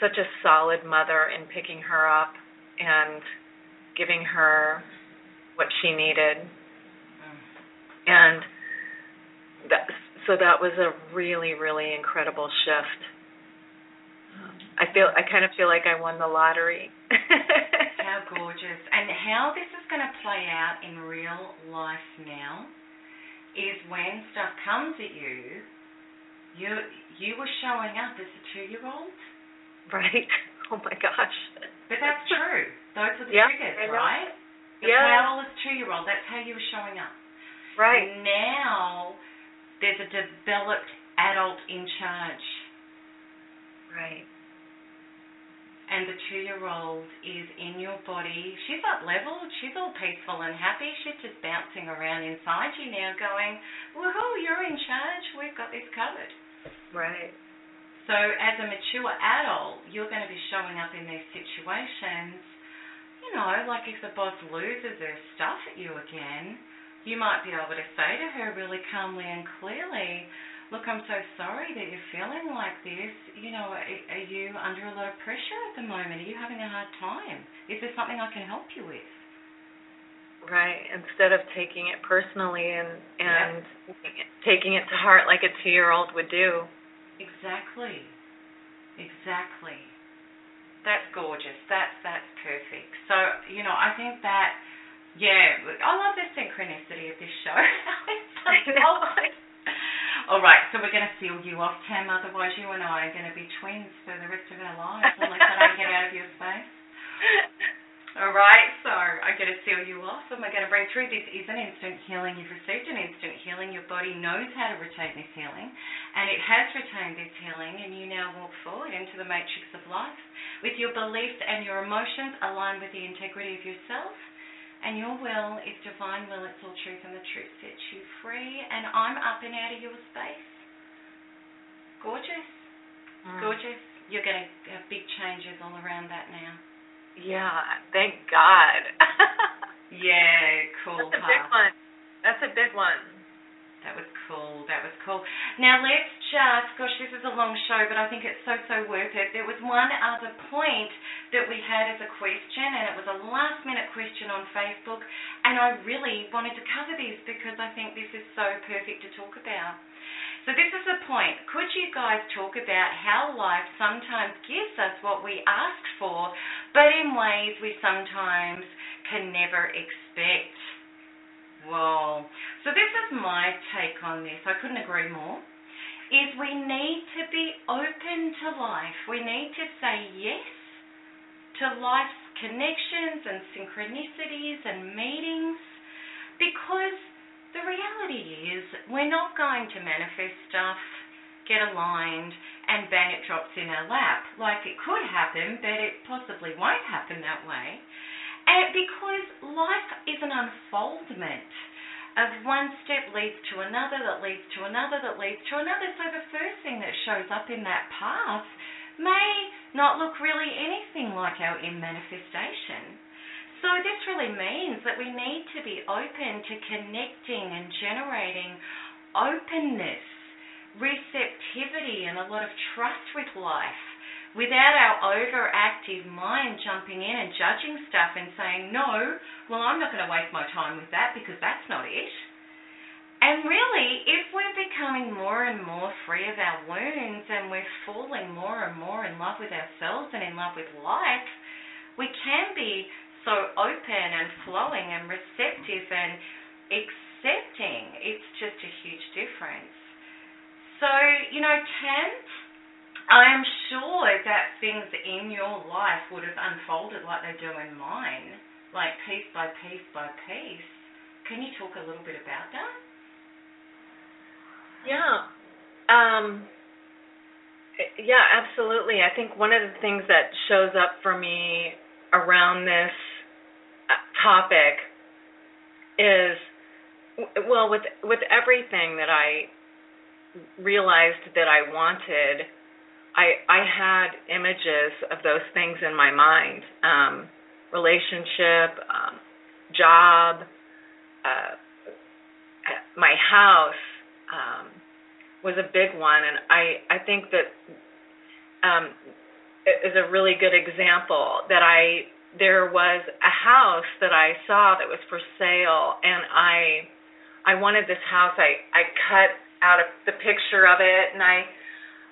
such a solid mother in picking her up and giving her what she needed. And that so that was a really really incredible shift. I feel I kind of feel like I won the lottery. how gorgeous. And how this is going to play out in real life now is when stuff comes at you, you you were showing up as a two year old. Right. *laughs* Oh my gosh. But that's true. Those are the yeah, triggers, right? The yeah. powerless two year old, that's how you were showing up. Right. Now there's a developed adult in charge. Right. And the two year old is in your body. She's up leveled, she's all peaceful and happy. She's just bouncing around inside you now going, Woohoo, you're in charge, we've got this covered. Right. So, as a mature adult, you're going to be showing up in these situations. You know, like if the boss loses her stuff at you again, you might be able to say to her really calmly and clearly, Look, I'm so sorry that you're feeling like this. You know, are, are you under a lot of pressure at the moment? Are you having a hard time? Is there something I can help you with? Right. Instead of taking it personally and and taking it to heart like a two year old would do. Exactly. Exactly. That's gorgeous. That's that's perfect. So, you know, I think that yeah, I love the synchronicity of this show. *laughs* All right, so we're going to seal you off, Tam. Otherwise, you and I are going to be twins for the rest of our lives unless I don't get out of your space. *laughs* All right, so I'm going to seal you off and we're going to bring through. This is an instant healing. You've received an instant healing. Your body knows how to retain this healing and it has retained this healing and you now walk forward into the matrix of life with your beliefs and your emotions aligned with the integrity of yourself and your will is divine will. It's all truth and the truth sets you free and I'm up and out of your space. Gorgeous. Mm. Gorgeous. You're going to have big changes all around that now. Yeah, thank God. *laughs* yeah, cool. That's a big one. That's a big one. That was cool. That was cool. Now let's just, gosh, this is a long show, but I think it's so, so worth it. There was one other point that we had as a question, and it was a last minute question on Facebook, and I really wanted to cover this because I think this is so perfect to talk about. So this is the point. Could you guys talk about how life sometimes gives us what we asked for, but in ways we sometimes can never expect? Whoa. So this is my take on this. I couldn't agree more. Is we need to be open to life. We need to say yes to life's connections and synchronicities and meetings because the reality is we're not going to manifest stuff, get aligned, and bang, it drops in our lap. Like it could happen, but it possibly won't happen that way. And because life is an unfoldment of one step leads to another, that leads to another, that leads to another. So the first thing that shows up in that path may not look really anything like our in manifestation. So this really means that we need to be open to connecting and generating openness, receptivity, and a lot of trust with life without our overactive mind jumping in and judging stuff and saying, no, well, I'm not going to waste my time with that because that's not it. And really, if we're becoming more and more free of our wounds and we're falling more and more in love with ourselves and in love with life, we can be so open and flowing and receptive and accepting. It's just a huge difference. So, you know, Tam, I am sure that things in your life would have unfolded like they do in mine, like piece by piece by piece. Can you talk a little bit about that? Yeah. Um Yeah, absolutely. I think one of the things that shows up for me around this topic is well with with everything that I realized that I wanted I I had images of those things in my mind um relationship um job uh my house um was a big one. And I I think that um is a really good example that I there was a house that I saw that was for sale and I I wanted this house. I I cut out the picture of it and I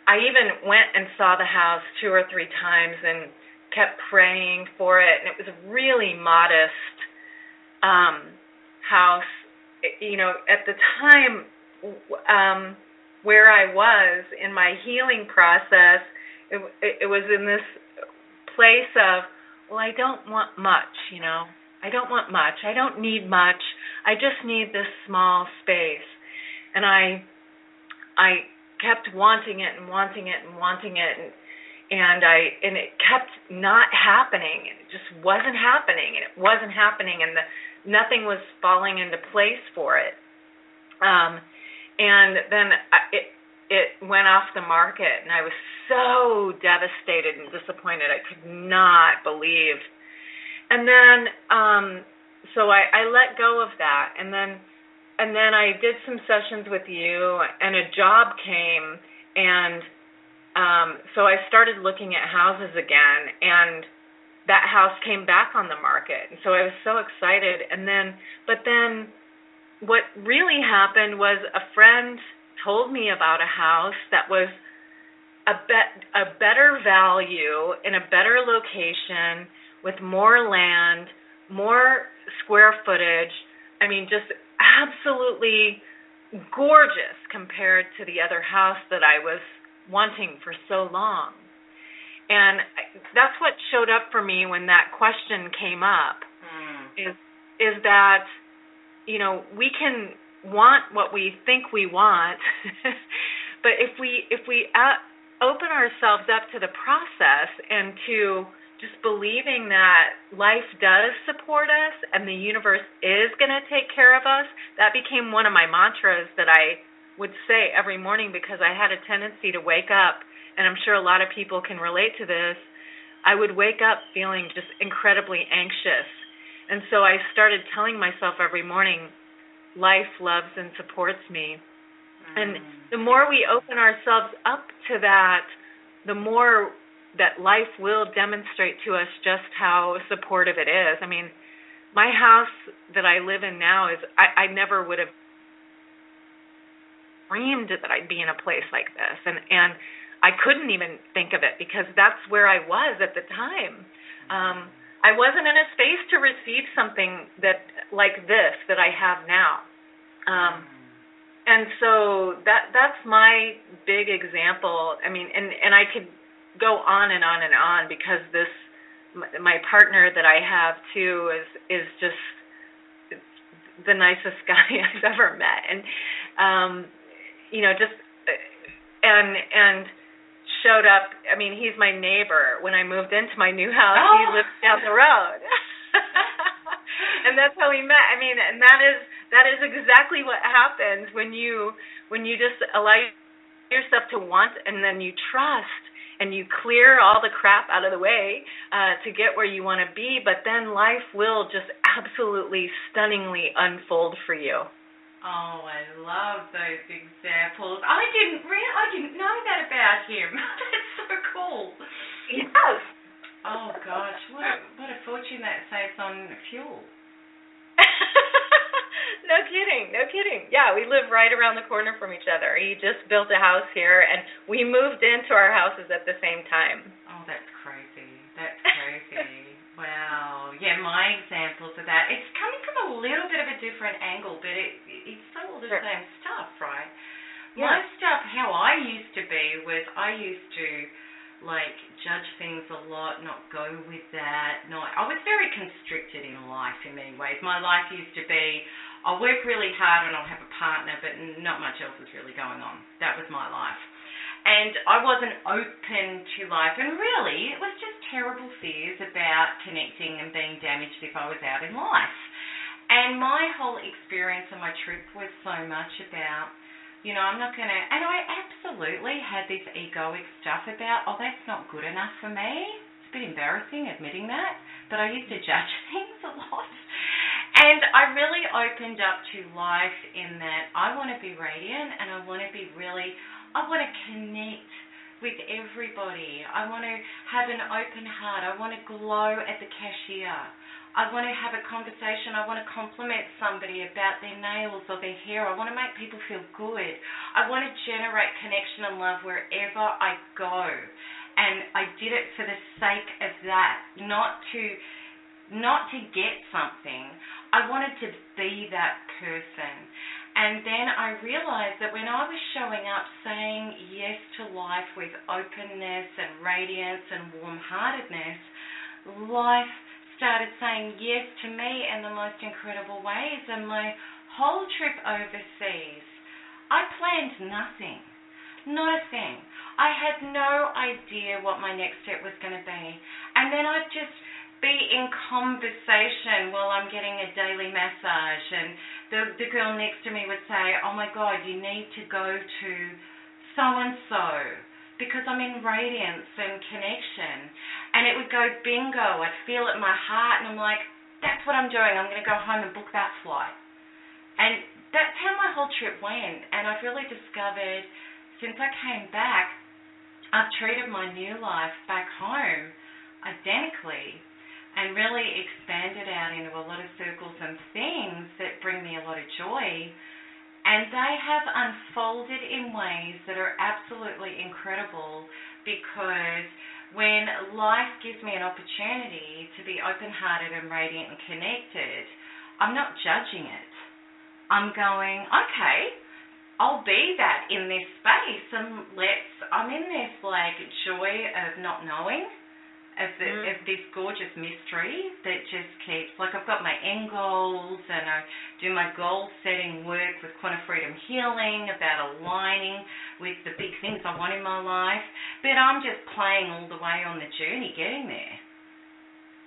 I even went and saw the house two or three times and kept praying for it and it was a really modest um house you know at the time um where I was in my healing process it, it, it was in this place of well I don't want much you know. I don't want much. I don't need much. I just need this small space. And I I kept wanting it and wanting it and wanting it. And and I and it kept not happening. It just wasn't happening. And it wasn't happening. And the nothing was falling into place for it. Um and then I, it it went off the market and I was so devastated and disappointed. I could not believe. And then um so I I let go of that and then and then I did some sessions with you and a job came and um so I started looking at houses again and that house came back on the market and so I was so excited. And then but then what really happened was a friend told me about a house that was a bet a better value in a better location with more land, more square footage. I mean just absolutely gorgeous compared to the other house that I was wanting for so long. And that's what showed up for me when that question came up mm. is is that you know, we can want what we think we want, *laughs* but if we if we uh, open ourselves up to the process and to just believing that life does support us and the universe is going to take care of us, that became one of my mantras that I would say every morning because I had a tendency to wake up, and I'm sure a lot of people can relate to this. I would wake up feeling just incredibly anxious. And so I started telling myself every morning, life loves and supports me. Mm. And the more we open ourselves up to that, the more that life will demonstrate to us just how supportive it is. I mean, my house that I live in now is I, I never would have dreamed that I'd be in a place like this and and I couldn't even think of it because that's where I was at the time. Um I wasn't in a space to receive something that like this that I have now. Um and so that that's my big example. I mean and and I could go on and on and on because this my partner that I have too is is just the nicest *laughs* guy I've ever met and um you know just and and showed up I mean he's my neighbor when I moved into my new house oh. he lives down the road *laughs* and that's how we met I mean and that is that is exactly what happens when you when you just allow yourself to want and then you trust and you clear all the crap out of the way uh, to get where you want to be, but then life will just absolutely stunningly unfold for you. Oh, I love those examples. I didn't re- I didn't know that about him. *laughs* That's so cool. Yes. Oh gosh, what a, what a fortune that saves on fuel. *laughs* no kidding, no kidding. Yeah, we live right around the corner from each other. He just built a house here, and we moved into our houses at the same time. Oh, that's crazy. That's crazy. *laughs* wow. Yeah, my examples of that. It's coming from a little bit of a different angle, but it it's still all the sure. same stuff, right? Yeah. My stuff, how I used to be was I used to like judge things a lot, not go with that. Not I was very constricted in life in many ways. My life used to be I'll work really hard and I'll have a partner, but not much else is really going on. That was my life. and I wasn't open to life. And really, it was just terrible fears about connecting and being damaged if I was out in life. And my whole experience and my trip was so much about, you know, I'm not going to, and I absolutely had this egoic stuff about, oh, that's not good enough for me. It's a bit embarrassing admitting that, but I used to judge *laughs* things a lot. And I really opened up to life in that I want to be radiant and I want to be really, I want to connect with everybody. I want to have an open heart. I want to glow at the cashier. I want to have a conversation. I want to compliment somebody about their nails or their hair. I want to make people feel good. I want to generate connection and love wherever I go. And I did it for the sake of that, not to not to get something. I wanted to be that person. And then I realized that when I was showing up saying yes to life with openness and radiance and warm heartedness, life started saying yes to me in the most incredible ways. And my whole trip overseas, I planned nothing, not a thing. I had no idea what my next step was going to be. And then I'd just be in conversation while I'm getting a daily massage, and the the girl next to me would say, "Oh my God, you need to go to so and so." Because I'm in radiance and connection. And it would go bingo. I'd feel it in my heart, and I'm like, that's what I'm doing. I'm going to go home and book that flight. And that's how my whole trip went. And I've really discovered since I came back, I've treated my new life back home identically and really expanded out into a lot of circles and things that bring me a lot of joy and they have unfolded in ways that are absolutely incredible because when life gives me an opportunity to be open hearted and radiant and connected, I'm not judging it. I'm going, okay, I'll be that in this space and let's I'm in this like joy of not knowing of, the, mm. of this gorgeous mystery that just keeps, like I've got my end goals and I do my goal setting work with Quanta Freedom Healing about aligning with the big things I want in my life, but I'm just playing all the way on the journey getting there.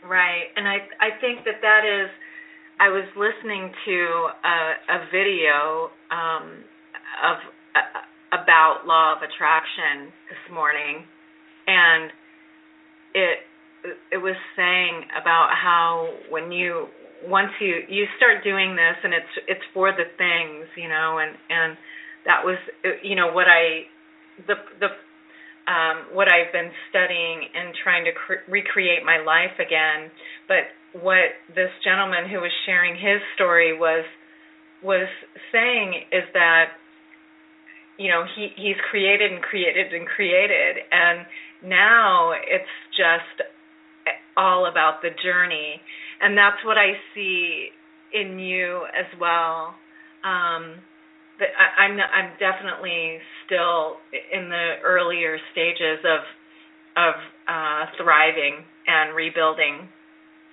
Right, and I I think that that is. I was listening to a, a video um, of uh, about law of attraction this morning, and it it was saying about how when you once you you start doing this and it's it's for the things you know and and that was you know what I the the um what I've been studying and trying to cre- recreate my life again. But what this gentleman who was sharing his story was was saying is that you know he he's created and created and created. And now it's just all about the journey. And that's what i see in you as well. Um I, i'm i'm definitely still in the earlier stages of of uh thriving and rebuilding.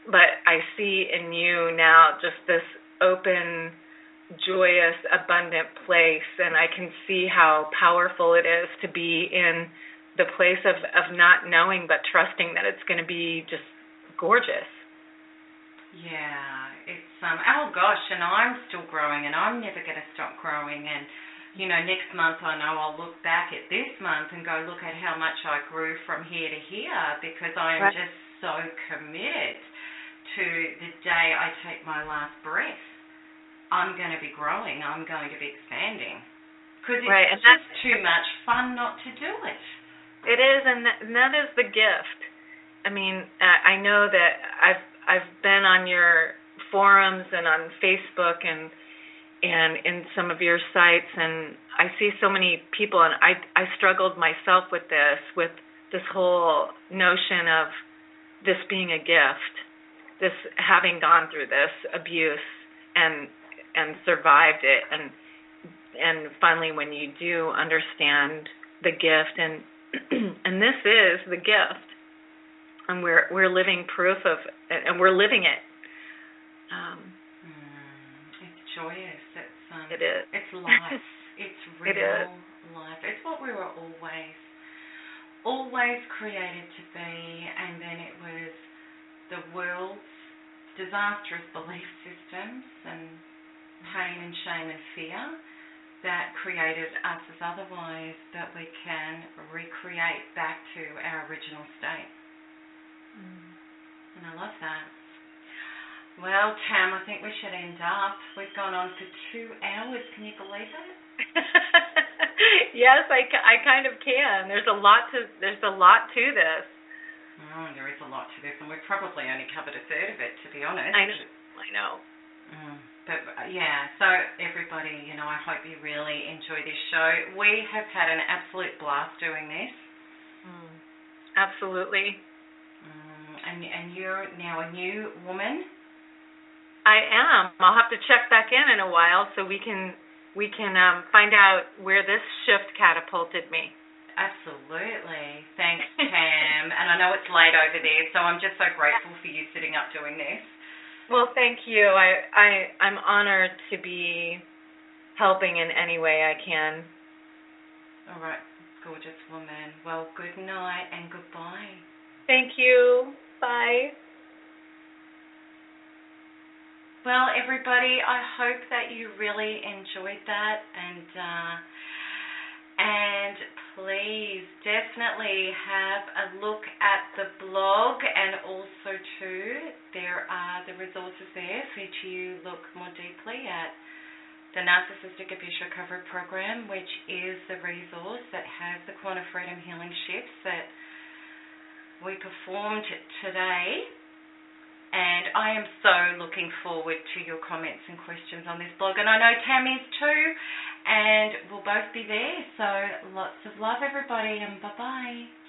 But i see in you now just this open joyous abundant place and i can see how powerful it is to be in the place of of not knowing but trusting that it's going to be just gorgeous. Yeah, it's um oh gosh, and I'm still growing and I'm never going to stop growing and you know, next month I know I'll look back at this month and go look at how much I grew from here to here because I am right. just so committed to the day I take my last breath. I'm going to be growing. I'm going to be expanding because it's right, and just too much fun not to do it. It is, and that, and that is the gift. I mean, I know that I've I've been on your forums and on Facebook and and in some of your sites, and I see so many people, and I I struggled myself with this, with this whole notion of this being a gift, this having gone through this abuse and and survived it, and and finally when you do understand the gift and *clears throat* and this is the gift and we're we're living proof of and we're living it um mm, it's joyous it's um, it is it's *laughs* life it's real it is. life. It's what we were always, always created to be, and then it was the world's disastrous belief systems and pain and shame and fear that created us as otherwise that we can recreate back to our original state. Mm. And I love that. Well, Tam, I think we should end up. We've gone on for two hours. Can you believe it? *laughs* yes, I, I kind of can. There's a lot to there's a lot to this. Oh, there is a lot to this, and we've probably only covered a third of it, to be honest. I know. I know. Mm. But uh, yeah, so everybody, you know, I hope you really enjoy this show. We have had an absolute blast doing this. Mm. Absolutely. Mm. And and you're now a new woman. I am. I'll have to check back in in a while so we can we can um, find out where this shift catapulted me. Absolutely. Thanks, Tam. and I know it's late over there, so I'm just so grateful for you sitting up doing this. Well, thank you. I I I'm honored to be helping in any way I can. All right, gorgeous woman. Well, good night and goodbye. Thank you. Bye. Well, everybody, I hope that you really enjoyed that and uh, and please definitely have a look at the blog and also too there are the resources there for you to look more deeply at the Narcissistic Abuse Recovery Program, which is the resource that has the Quanta Freedom Healing shifts that we performed today and I am so looking forward to your comments and questions on this blog. And I know Tami's too, and we'll both be there. So lots of love, everybody, and bye bye.